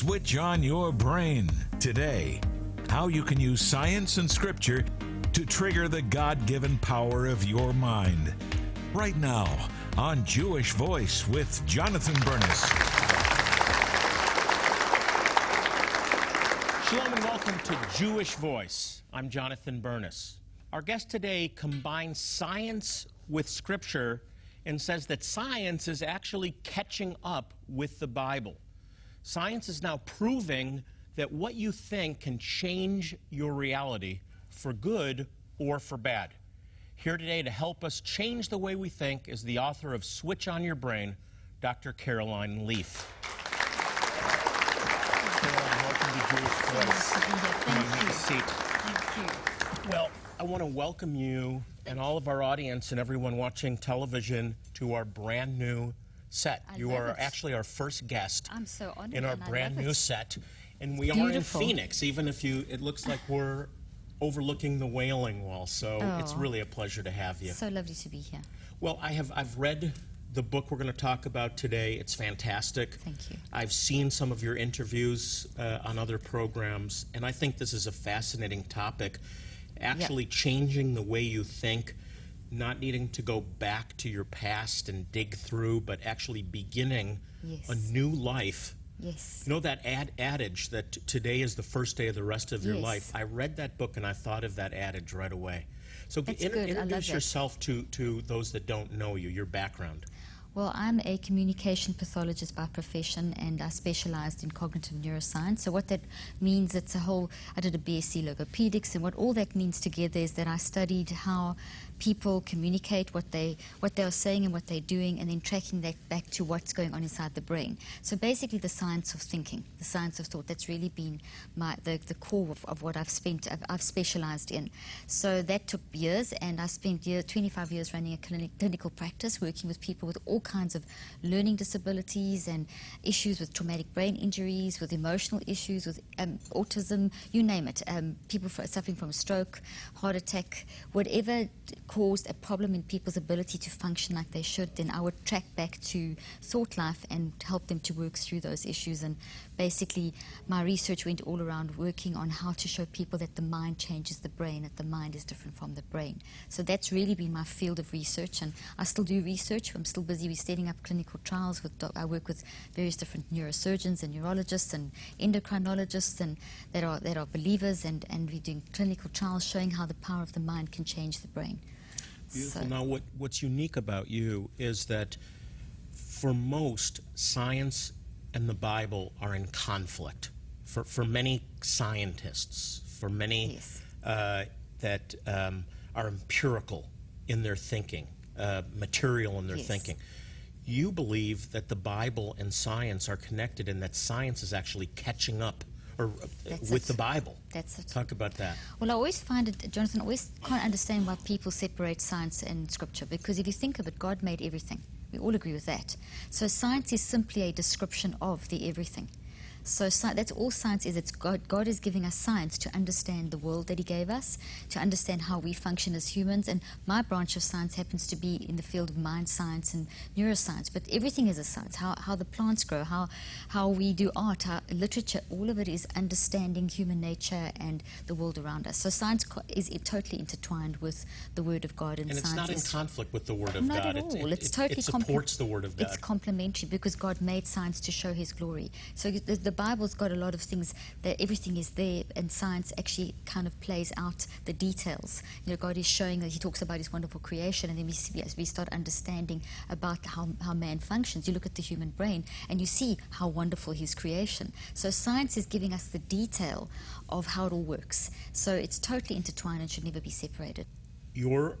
Switch on your brain today. How you can use science and scripture to trigger the God given power of your mind. Right now on Jewish Voice with Jonathan Bernis. Shalom and welcome to Jewish Voice. I'm Jonathan Bernis. Our guest today combines science with scripture and says that science is actually catching up with the Bible. Science is now proving that what you think can change your reality for good or for bad. Here today to help us change the way we think is the author of Switch on Your Brain, Dr. Caroline Leaf. Caroline, welcome to Jewish Voice. Come on, seat. Thank you. Well, I want to welcome you and all of our audience and everyone watching television to our brand new set. I you are it. actually our first guest I'm so honored. in our brand new it. set. And we are in Phoenix, even if you it looks like we're overlooking the Wailing Wall. So it's Oh. really a pleasure to have you. So lovely to be here. Well, I have I've read the book we're going to talk about today. It's fantastic. Thank you. I've seen some of your interviews uh, on other programs, and I think this is a fascinating topic. Actually, changing the way you think, not needing to go back to your past and dig through, but actually beginning Yes. a new life. Yes. You know that ad- adage that today is the first day of the rest of your Yes. life? I read that book and I thought of that adage right away. So g- That's inter- good. I love introduce that. yourself to, to those that don't know you, your background. Well, I'm a communication pathologist by profession and I specialized in cognitive neuroscience. So, what that means, it's a whole, I did a BSc logopedics, and what all that means together is that I studied how people communicate what they what they are saying and what they're doing, and then tracking that back to what's going on inside the brain. So basically, the science of thinking, the science of thought. That's really been my the, the core of, of what I've spent. I've, I've specialized in. So that took years, and I spent year, 25 years running a clinic, clinical practice, working with people with all kinds of learning disabilities and issues with traumatic brain injuries, with emotional issues, with um, autism, you name it. Um, people suffering from stroke, heart attack, whatever caused a problem in people's ability to function like they should, then I would track back to thought life and help them to work through those issues. And basically, my research went all around working on how to show people that the mind changes the brain, that the mind is different from the brain. So that's really been my field of research, and I still do research. I'm still busy with setting up clinical trials. With I work with various different neurosurgeons and neurologists and endocrinologists, and that are that are believers, and and we're doing clinical trials showing how the power of the mind can change the brain. Beautiful. So- Now, what, what's unique about you is that for most, science and the Bible are in conflict. For, for many scientists, for many Yes. uh, that um, are empirical in their thinking, uh, material in their Yes. thinking, you believe that the Bible and science are connected and that science is actually catching up or, uh, with it. the Bible. That's it. Talk about that. Well, I always find it, Jonathan, I always can't understand why people separate science and scripture because if you think of it, God made everything. We all agree with that. So science is simply a description of the everything. So sci- that's all science is. It's God. God is giving us science to understand the world that He gave us, to understand how we function as humans. And my branch of science happens to be in the field of mind science and neuroscience. But everything is a science. How, how the plants grow, how how we do art, how literature. All of it is understanding human nature and the world around us. So science co- is totally intertwined with the Word of God, and, And it's not in conflict with the Word of not God. at all. It, it's it- totally it supports the Word of God. It's complementary because God made science to show His glory. So you- the, the Bible's got a lot of things that everything is there, and science actually kind of plays out the details. You know, God is showing that He talks about His wonderful creation, and then we see, we start understanding about how, how man functions, you look at the human brain and you see how wonderful His creation. So science is giving us the detail of how it all works. So it's totally intertwined and should never be separated. your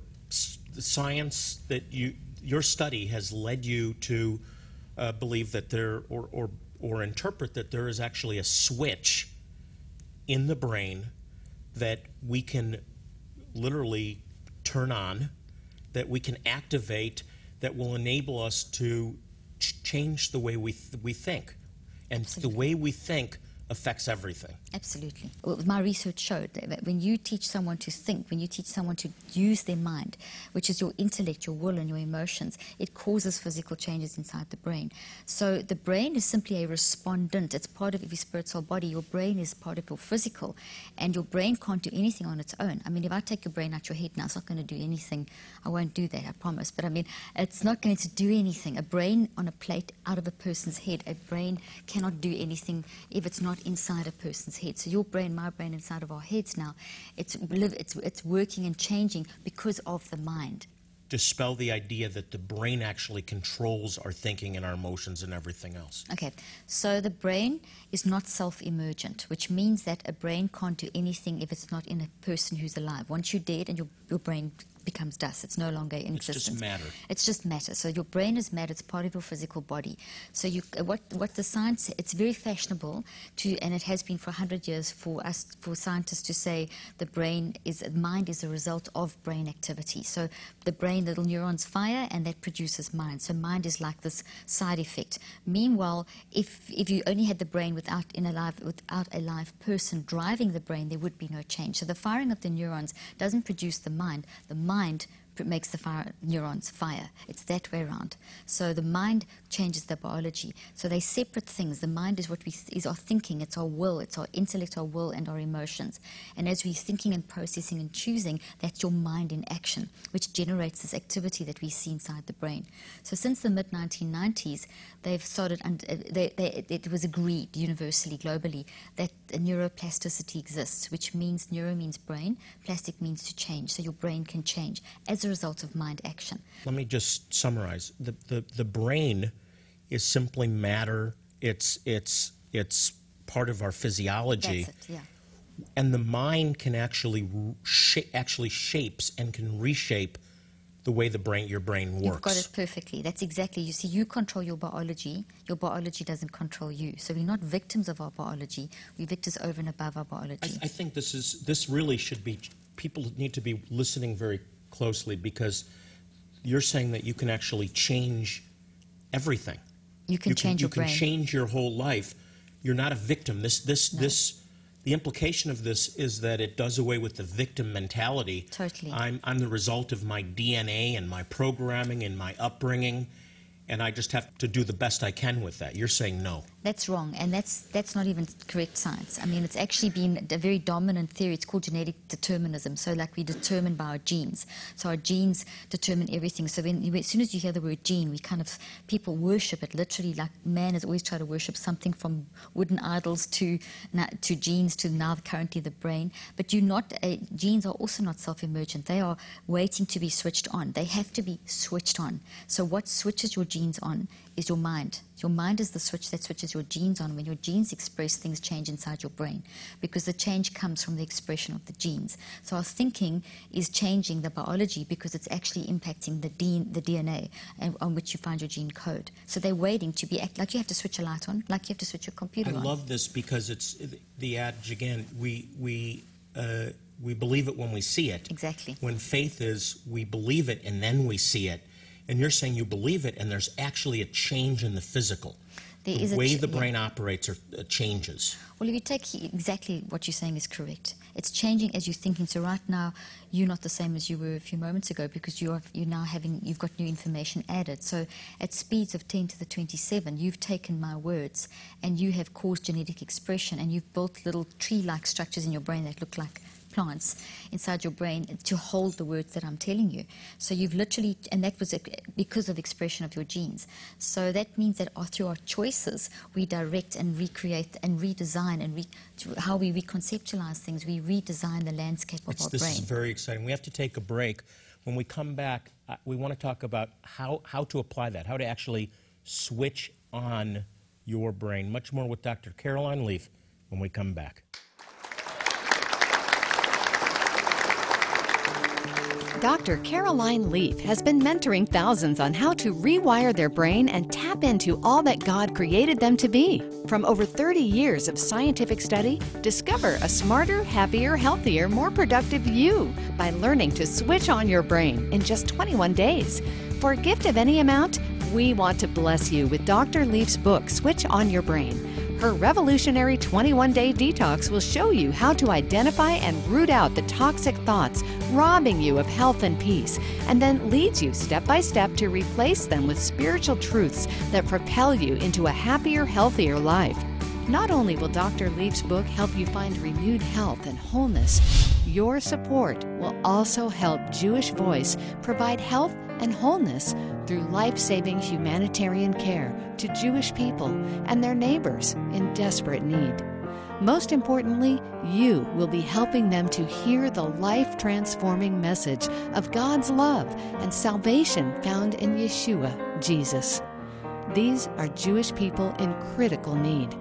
science that you your study has led you to uh, believe that there or, or or interpret that there is actually a switch in the brain that we can literally turn on that we can activate that will enable us to ch- change the way we th- we think. And the way we think affects everything. Absolutely. Well, my research showed that when you teach someone to think, when you teach someone to use their mind, which is your intellect, your will, and your emotions, it causes physical changes inside the brain. So the brain is simply a respondent. It's part of your spirit, soul, body. Your brain is part of your physical, and your brain can't do anything on its own. I mean, if I take your brain out your head now, it's not going to do anything. I won't do that, I promise. But I mean, it's not going to do anything. A brain on a plate out of a person's head, a brain cannot do anything if it's not inside a person's head. So your brain, my brain, inside of our heads now, it's, it's, it's working and changing because of the mind. Dispel the idea that the brain actually controls our thinking and our emotions and everything else. Okay, so the brain is not self emergent, which means that a brain can't do anything if it's not in a person who's alive. Once you're dead and your, your brain becomes dust. It's no longer in it's existence. It's just matter. It's just matter. So your brain is matter. It's part of your physical body. So you, uh, what, what the science, it's very fashionable to, and it has been for 100 years for us, for scientists to say the brain is, mind is a result of brain activity. So the brain, little neurons fire and that produces mind. So mind is like this side effect. Meanwhile, if, if you only had the brain without, in a live, without a live person driving the brain, there would be no change. So the firing of the neurons doesn't produce the mind. The mind mind makes the fire, neurons fire. It's that way around. So the mind changes the biology. So they're separate things. The mind is what we is our thinking. It's our will. It's our intellect, our will, and our emotions. And as we're thinking and processing and choosing, that's your mind in action, which generates this activity that we see inside the brain. So since the mid 1990s, they've started, and uh, they, they, it was agreed universally, globally, that neuroplasticity exists, which means neuro means brain, plastic means to change. So your brain can change as a result of mind action. Let me just summarize. The, the, the brain is simply matter. It's, it's, it's part of our physiology. That's it, yeah. And the mind can actually, sh- actually shapes and can reshape the way the brain, your brain works. You've got it perfectly. That's exactly. You see, you control your biology. Your biology doesn't control you. So we're not victims of our biology. We're victors over and above our biology. I, I think this is this really should be. People need to be listening very closely because you're saying that you can actually change everything. You can you change can, your you brain. can change your whole life. You're not a victim. This this No. this the implication of this is that it does away with the victim mentality. Totally. I'm I'm the result of my DNA and my programming and my upbringing and I just have to do the best I can with that. You're saying no. That's wrong, and that's that's not even correct science. I mean, it's actually been a very dominant theory. It's called genetic determinism. So, like we determined by our genes. So our genes determine everything. So when as soon as you hear the word gene, we kind of people worship it literally. Like man has always tried to worship something from wooden idols to to genes to now currently the brain. But you're not uh, genes are also not self-emergent. They are waiting to be switched on. They have to be switched on. So what switches your genes on is your mind. Your mind is the switch that switches your genes on. When your genes express, things change inside your brain because the change comes from the expression of the genes. So our thinking is changing the biology because it's actually impacting the, the DNA and, on which you find your gene code. So they're waiting to be act- like you have to switch a light on, like you have to switch your computer I on. love this because it's the adage again. We we uh, we believe it when we see it. Exactly. When faith is we believe it and then we see it, and you're saying you believe it and there's actually a change in the physical. There the is a way the yeah. brain operates or, uh, changes. Well, if you take exactly what you're saying is correct. It's changing as you're thinking. So right now, you're not the same as you were a few moments ago because you are you're now having you've got new information added. So at speeds of 10 to the 27, you've taken my words and you have caused genetic expression and you've built little tree-like structures in your brain that look like plants inside your brain to hold the words that I'm telling you. So you've literally, and that was because of expression of your genes. So that means that through our choices, we direct and recreate and redesign and re, how we reconceptualize things. We redesign the landscape of It's, our this brain. is very exciting. We have to take a break. When we come back, uh, we want to talk about how, how to apply that, how to actually switch on your brain. Much more with Dr. Caroline Leaf when we come back. Dr. Caroline Leaf has been mentoring thousands on how to rewire their brain and tap into all that God created them to be. From over 30 years of scientific study, discover a smarter, happier, healthier, more productive you by learning to switch on your brain in just 21 days. For a gift of any amount, we want to bless you with Dr. Leaf's book, Switch on Your Brain. Her revolutionary 21 day detox will show you how to identify and root out the toxic thoughts robbing you of health and peace, and then leads you step by step to replace them with spiritual truths that propel you into a happier, healthier life. Not only will Dr. Leaf's book help you find renewed health and wholeness, your support will also help Jewish Voice provide health and wholeness through life saving humanitarian care to Jewish people and their neighbors in desperate need. Most importantly, you will be helping them to hear the life transforming message of God's love and salvation found in Yeshua, Jesus. These are Jewish people in critical need.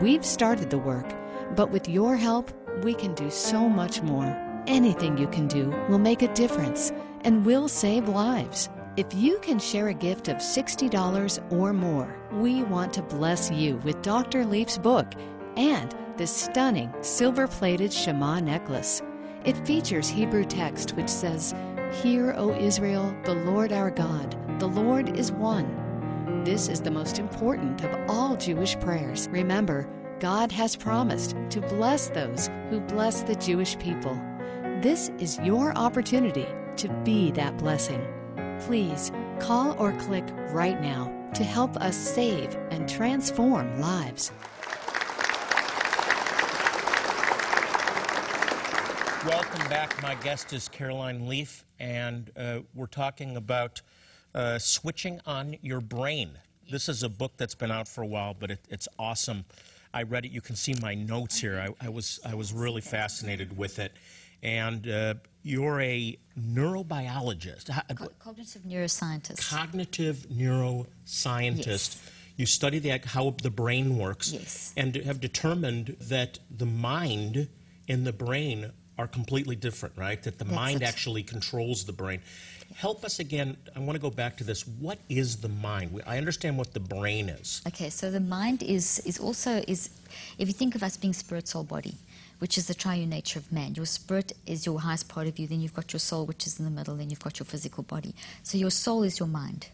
We've started the work, but with your help, we can do so much more. Anything you can do will make a difference and will save lives. If you can share a gift of $60 or more, we want to bless you with Dr. Leaf's book and the stunning silver plated Shema necklace. It features Hebrew text which says, Hear, O Israel, the Lord our God, the Lord is one. This is the most important of all Jewish prayers. Remember, God has promised to bless those who bless the Jewish people. This is your opportunity to be that blessing. Please call or click right now to help us save and transform lives. Welcome back. My guest is Caroline Leaf, and uh, we're talking about uh, switching on your brain. This is a book that's been out for a while, but it, it's awesome. I read it. You can see my notes here. I, I was I was really fascinated with it, and uh, you're a neurobiologist, Co- cognitive neuroscientist. cognitive neuroscientist. Yes. You study the, how the brain works, Yes. and have determined that the mind and the brain are completely different, right? That the That's mind it. actually controls the brain. Help us again. I want to go back to this. What is the mind? I understand what the brain is. Okay, so the mind is is also is if you think of us being spirit, soul, body, which is the triune nature of man. Your spirit is your highest part of you. Then you've got your soul, which is in the middle. Then you've got your physical body. So your soul is your mind.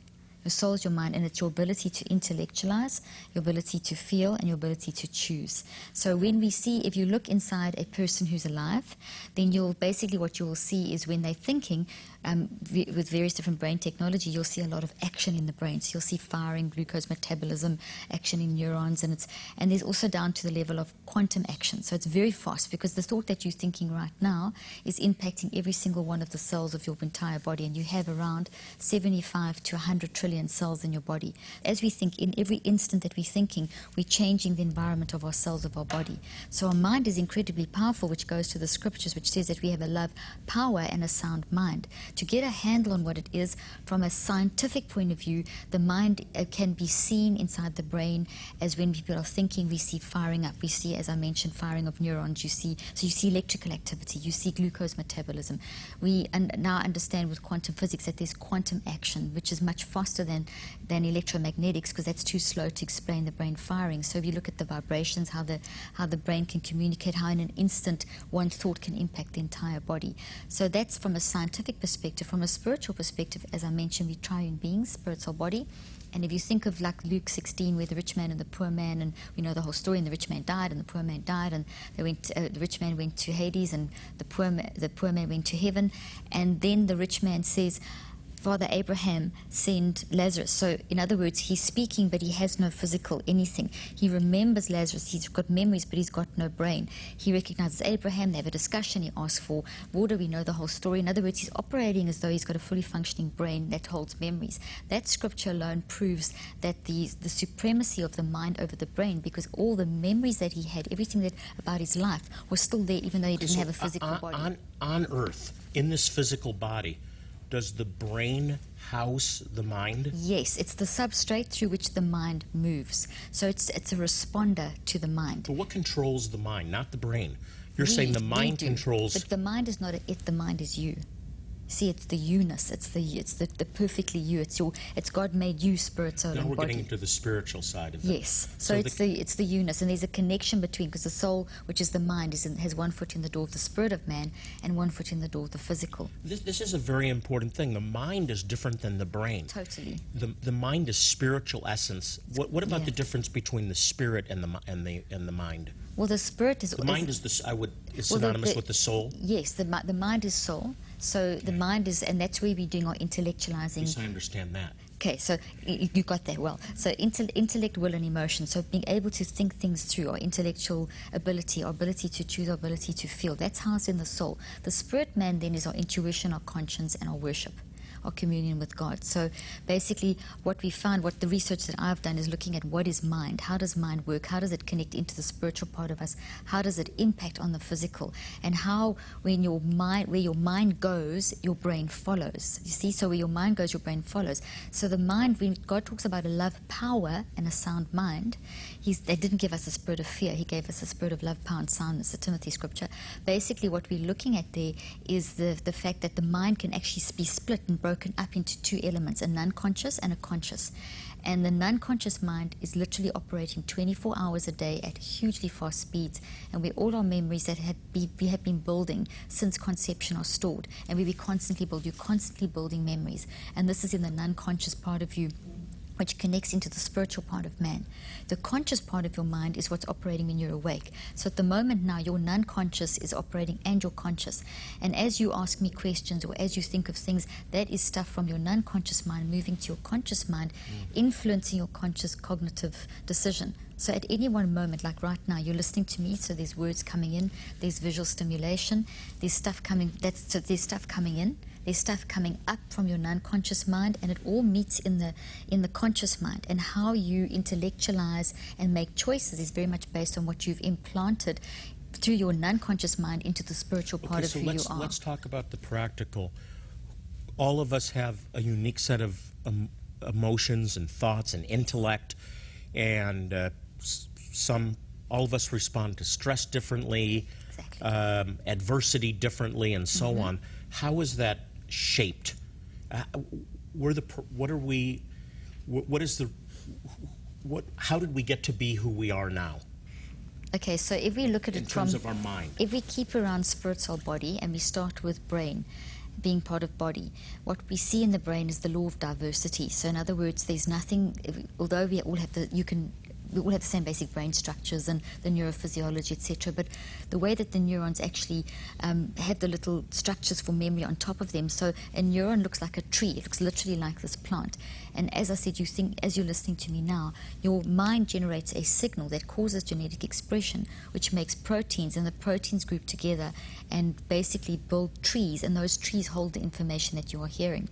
Your soul is your mind, and it's your ability to intellectualize, your ability to feel, and your ability to choose. So when we see, if you look inside a person who's alive, then you'll basically what you will see is when they're thinking, um, with various different brain technology, you'll see a lot of action in the brain. So you'll see firing, glucose metabolism, action in neurons, and it's and there's also down to the level of quantum action. So it's very fast because the thought that you're thinking right now is impacting every single one of the cells of your entire body, and you have around 75 to 100 trillion cells in your body. As we think, in every instant that we're thinking, we're changing the environment of our cells of our body. So our mind is incredibly powerful, which goes to the scriptures, which says that we have a love, power, and a sound mind. To get a handle on what it is from a scientific point of view, the mind uh, can be seen inside the brain as when people are thinking, we see firing up. We see, as I mentioned, firing of neurons. You see, so you see electrical activity. You see glucose metabolism. We un- now understand with quantum physics that there's quantum action, which is much faster than than electromagnetics because that's too slow to explain the brain firing. So if you look at the vibrations, how the how the brain can communicate, how in an instant one thought can impact the entire body. So that's from a scientific perspective. From a spiritual perspective, as I mentioned, we triune beings, spirit, soul, body. And if you think of like Luke 16, where the rich man and the poor man, and we know the whole story, and the rich man died, and the poor man died, and they went. Uh, the rich man went to Hades, and the poor ma- the poor man went to heaven, and then the rich man says. Father Abraham sent Lazarus. So, in other words, he's speaking, but he has no physical anything. He remembers Lazarus. He's got memories, but he's got no brain. He recognizes Abraham. They have a discussion. He asks for water. We know the whole story. In other words, he's operating as though he's got a fully functioning brain that holds memories. That scripture alone proves that the, the supremacy of the mind over the brain, because all the memories that he had, everything that about his life, was still there, even though he didn't So, have a physical on, body. On, on Earth, in this physical body, does the brain house the mind? Yes, it's the substrate through which the mind moves. So it's it's a responder to the mind. But what controls the mind, not the brain? You're We- saying the mind do, controls. But the mind is not it, the mind is you. See, it's the you-ness. It's the it's the, the perfectly you. It's your it's God made you spirit, soul, Now and we're body. getting into the spiritual side of it. Yes. So, So it's the- the, it's the unus, and there's a connection between because the soul, which is the mind, is in, has one foot in the door of the spirit of man and one foot in the door of the physical. This, this is a very important thing. The mind is different than the brain. Totally. The, the mind is spiritual essence. What, what about Yeah. the difference between the spirit and the and the and the mind? Well, the spirit is The mind is this. I would is Well, the- synonymous the- with the soul. yes. The the mind is soul. So the mind is, and that's where we're doing our intellectualizing. Yes, I understand that. Okay, so you got that well. So intel- intellect, will, and emotion. So being able to think things through, our intellectual ability, our ability to choose, our ability to feel. That's how it's in the soul. The spirit man then is our intuition, our conscience, and our worship. Our communion with God. So basically, what we found, what the research that I've done is looking at what is mind, how does mind work, how does it connect into the spiritual part of us, how does it impact on the physical, and how when your mind, where your mind goes, your brain follows. You see, so where your mind goes, your brain follows. So the mind, when God talks about a love, power, and a sound mind, He's, they didn't give us a spirit of fear. He gave us a spirit of love, power, and soundness. The Timothy scripture. Basically, what we're looking at there is the the fact that the mind can actually be split and broken up into two elements: an unconscious and a conscious. And the non-conscious mind is literally operating 24 hours a day at hugely fast speeds, and where all our memories that had be, we have been building since conception are stored, and we constantly build. You're constantly building memories, and this is in the non-conscious part of you which connects into the spiritual part of man. The conscious part of your mind is what's operating when you're awake. So at the moment now, your non conscious is operating and your conscious. And as you ask me questions or as you think of things, that is stuff from your non conscious mind moving to your conscious mind, mm. influencing your conscious cognitive decision. So at any one moment, like right now, you're listening to me, so there's words coming in, there's visual stimulation, there's stuff coming that's so there's stuff coming in. There's stuff coming up from your non-conscious mind, and it all meets in the in the conscious mind. And how you intellectualize and make choices is very much based on what you've implanted through your non-conscious mind into the spiritual part Okay, of so who let's you are. So, let's talk about the practical. All of us have a unique set of um, emotions and thoughts and intellect, and uh, some all of us respond to stress differently, Exactly. um, adversity differently, and so Mm-hmm. on. How is that shaped? Uh, where the what are we? wh- What is the what? How did we get to be who we are now Okay, so if we look at in it from terms of our mind? If we keep around spirit, soul, body, and we start with brain being part of body, what we see in the brain is the law of diversity. So, in other words, there's nothing, although we all have the, you can, we all have the same basic brain structures and the neurophysiology, etc. But the way that the neurons actually um, have the little structures for memory on top of them. So, a neuron looks like a tree. It looks literally like this plant. And as I said, you think, as you're listening to me now, your mind generates a signal that causes genetic expression, which makes proteins, and the proteins group together and basically build trees, and those trees hold the information that you are hearing.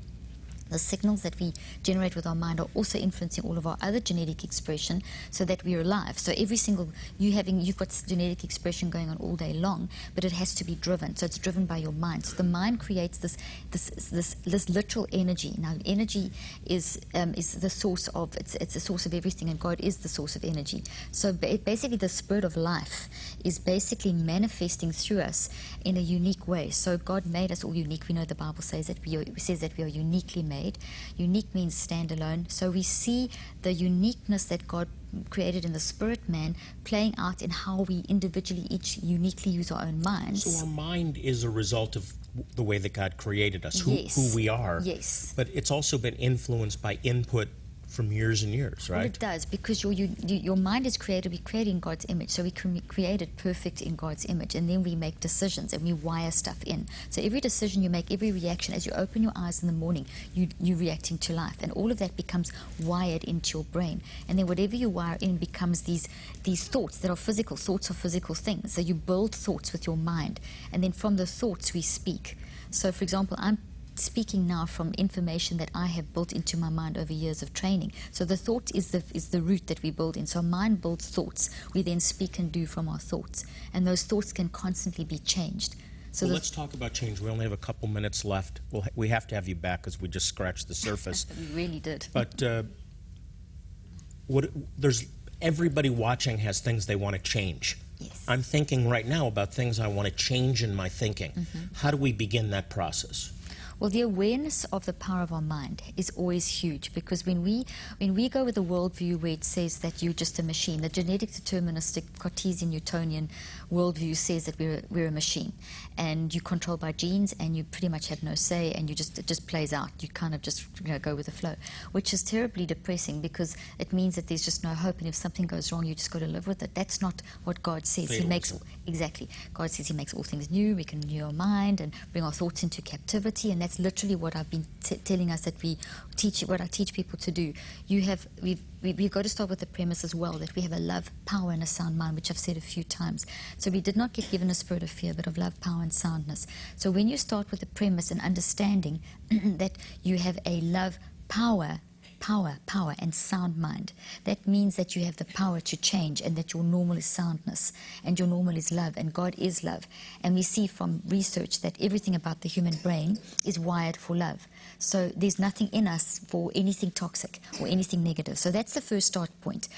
The signals that we generate with our mind are also influencing all of our other genetic expression so that we're alive. So every single you having you've got genetic expression going on all day long, but it has to be driven. So it's driven by your mind. So the mind creates this this this, this literal energy. Now energy is um, is the source of it's it's the source of everything, and God is the source of energy. So ba- basically, the spirit of life is basically manifesting through us in a unique way. So God made us all unique. We know the Bible says that we are, says that we are uniquely made. Unique means standalone. So we see the uniqueness that God created in the spirit man playing out in how we individually each uniquely use our own minds. So our mind is a result of the way that God created us, who, Yes. who we are. Yes. But it's also been influenced by input from years and years, right? Well, it does because your you, you, your mind is created. We create in God's image, so we cre- created perfect in God's image, and then we make decisions and we wire stuff in. So every decision you make, every reaction, as you open your eyes in the morning, you you're reacting to life, and all of that becomes wired into your brain. And then whatever you wire in becomes these these thoughts that are physical. Thoughts are physical things. So you build thoughts with your mind, and then from the thoughts we speak. So, for example, I'm speaking now from information that I have built into my mind over years of training. So the thought is the is the root that we build in. So mind builds thoughts. We then speak and do from our thoughts, and those thoughts can constantly be changed. So well, let's talk about change. We only have a couple minutes left. We'll ha- we have to have you back because we just scratched the surface. we really did. but uh, what there's everybody watching has things they want to change. Yes. I'm thinking right now about things I want to change in my thinking. Mm-hmm. How do we begin that process? Well, the awareness of the power of our mind is always huge because when we when we go with a worldview where it says that you're just a machine, the genetic deterministic Cartesian Newtonian worldview says that we're we're a machine, and you're controlled by genes, and you pretty much have no say, and you just it just plays out. You kind of just you know, go with the flow, which is terribly depressing because it means that there's just no hope, and if something goes wrong, you just got to live with it. That's not what God says. He makes exactly. God says He makes all things new. We can renew our mind and bring our thoughts into captivity, and that's literally what I've been t- telling us that we teach, what I teach people to do. You have, we've, we, we've got to start with the premise as well that we have a love, power, and a sound mind, which I've said a few times. So we did not get given a spirit of fear, but of love, power, and soundness. So when you start with the premise and understanding that you have a love, power, power, power, and sound mind. That means that you have the power to change and that your normal is soundness and your normal is love and God is love. And we see from research that everything about the human brain is wired for love. So there's nothing in us for anything toxic or anything negative. So that's the first start point.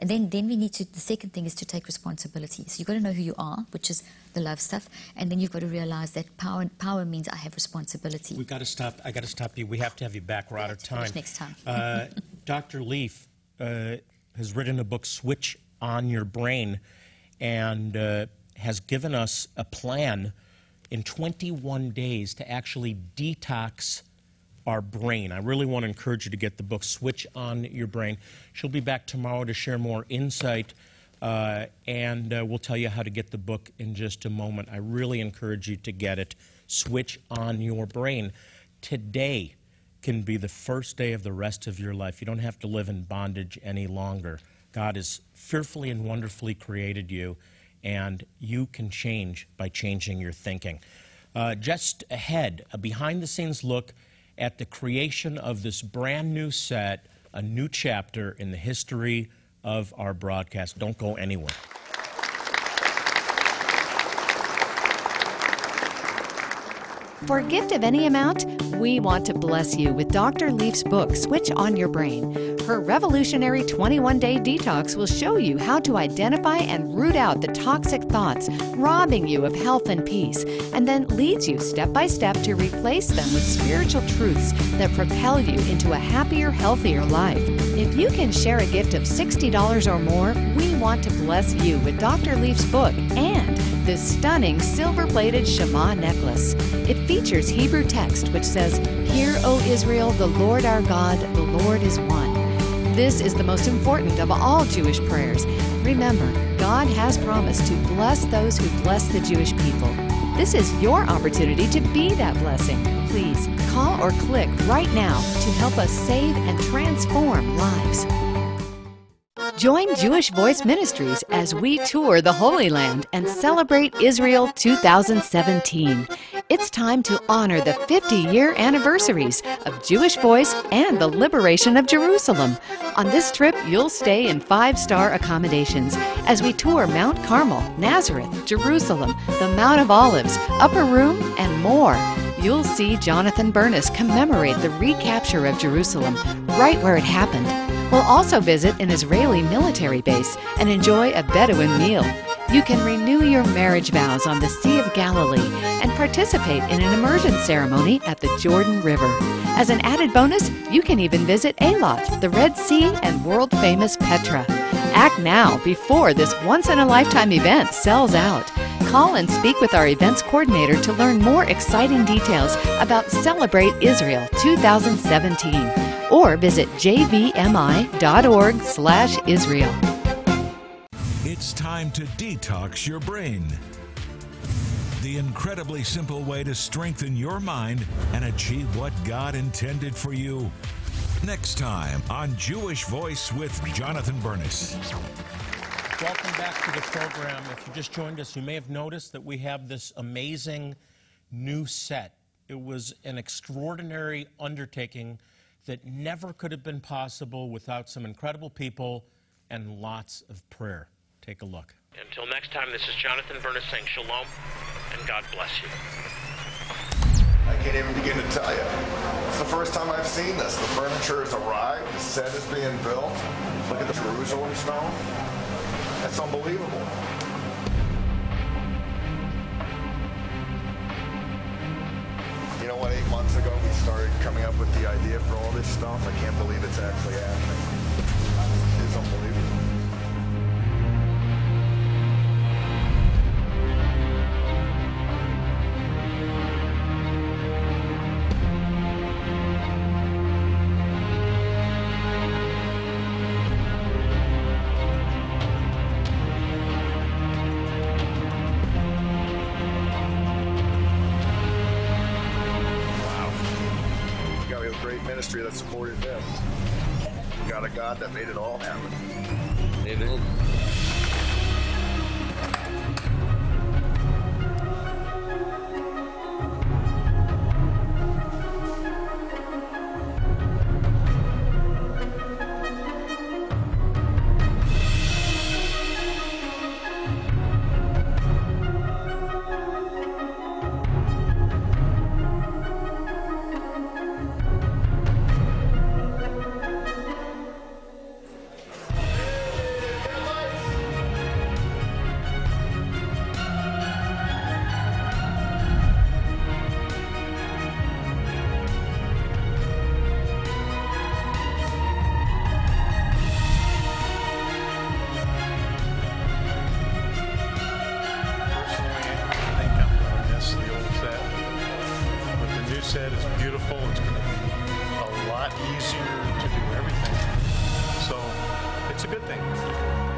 And then, then we need to, the second thing is to take responsibility. So you've got to know who you are, which is the love stuff. And then you've got to realize that power, power means I have responsibility. We've got to stop. I've got to stop you. We have to have you back. We're out of time. next time. uh, Dr. Leaf uh, has written a book, Switch on Your Brain, and uh, has given us a plan in 21 days to actually detox our brain. I really want to encourage you to get the book, Switch on Your Brain. She'll be back tomorrow to share more insight, uh, and uh, we'll tell you how to get the book in just a moment. I really encourage you to get it, Switch on Your Brain. Today can be the first day of the rest of your life. You don't have to live in bondage any longer. God has fearfully and wonderfully created you, and you can change by changing your thinking. Uh, just ahead, a behind the scenes look at the creation of this brand new set, a new chapter in the history of our broadcast. Don't go anywhere. For a gift of any amount, we want to bless you with Dr. Leaf's book, Switch on Your Brain. Her revolutionary 21 day detox will show you how to identify and root out the toxic thoughts, robbing you of health and peace, and then leads you step by step to replace them with spiritual truths that propel you into a happier, healthier life. If you can share a gift of $60 or more, we want to bless you with Dr. Leaf's book this stunning silver plated Shema necklace. It features Hebrew text which says, Hear, O Israel, the Lord our God, the Lord is one. This is the most important of all Jewish prayers. Remember, God has promised to bless those who bless the Jewish people. This is your opportunity to be that blessing. Please call or click right now to help us save and transform lives. Join Jewish Voice Ministries as we tour the Holy Land and celebrate Israel 2017. It's time to honor the 50 year anniversaries of Jewish Voice and the liberation of Jerusalem. On this trip, you'll stay in five star accommodations as we tour Mount Carmel, Nazareth, Jerusalem, the Mount of Olives, Upper Room, and more. You'll see Jonathan Bernis commemorate the recapture of Jerusalem right where it happened. We'll also visit an Israeli military base and enjoy a Bedouin meal. You can renew your marriage vows on the Sea of Galilee and participate in an immersion ceremony at the Jordan River. As an added bonus, you can even visit Eilat, the Red Sea, and world famous Petra. Act now before this once in a lifetime event sells out. Call and speak with our events coordinator to learn more exciting details about Celebrate Israel 2017 or visit jvmi.org/israel. It's time to detox your brain. The incredibly simple way to strengthen your mind and achieve what God intended for you. Next time on Jewish Voice with Jonathan Bernis. Welcome back to the program. If you just joined us, you may have noticed that we have this amazing new set. It was an extraordinary undertaking that never could have been possible without some incredible people and lots of prayer. Take a look. Until next time, this is Jonathan Bernis saying shalom and God bless you. I can't even begin to tell you. It's the first time I've seen this. The furniture has arrived. The set is being built. Look at the Jerusalem stone. That's unbelievable. You know what? Eight months ago, we started coming up with the idea for all this stuff. I can't believe it's actually happening. It's unbelievable. Amen. Set is beautiful. It's going to be a lot easier to do everything. So it's a good thing.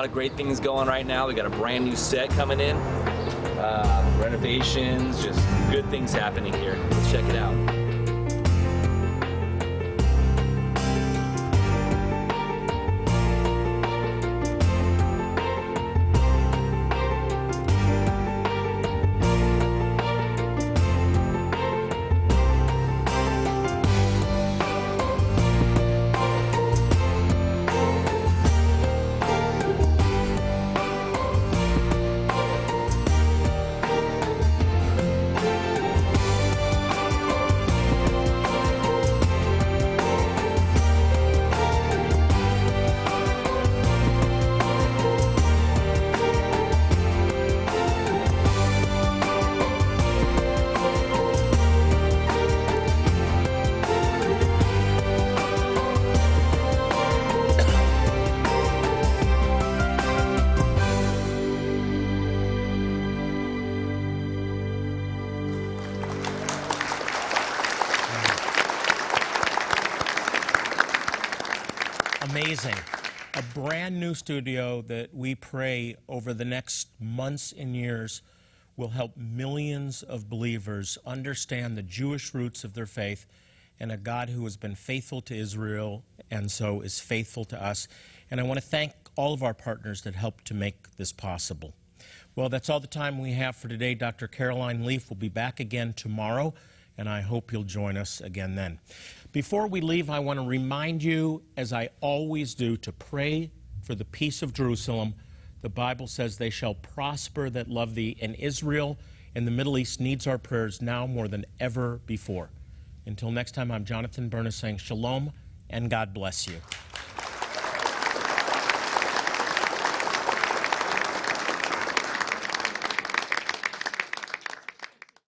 Lot of great things going right now. We got a brand new set coming in, uh, renovations, just good things happening here. Let's check it out. Amazing. A brand new studio that we pray over the next months and years will help millions of believers understand the Jewish roots of their faith and a God who has been faithful to Israel and so is faithful to us. And I want to thank all of our partners that helped to make this possible. Well, that's all the time we have for today. Dr. Caroline Leaf will be back again tomorrow, and I hope you'll join us again then. Before we leave, I want to remind you, as I always do, to pray for the peace of Jerusalem. The Bible says, They shall prosper that love thee. And Israel and the Middle East needs our prayers now more than ever before. Until next time, I'm Jonathan Bernis saying shalom and God bless you.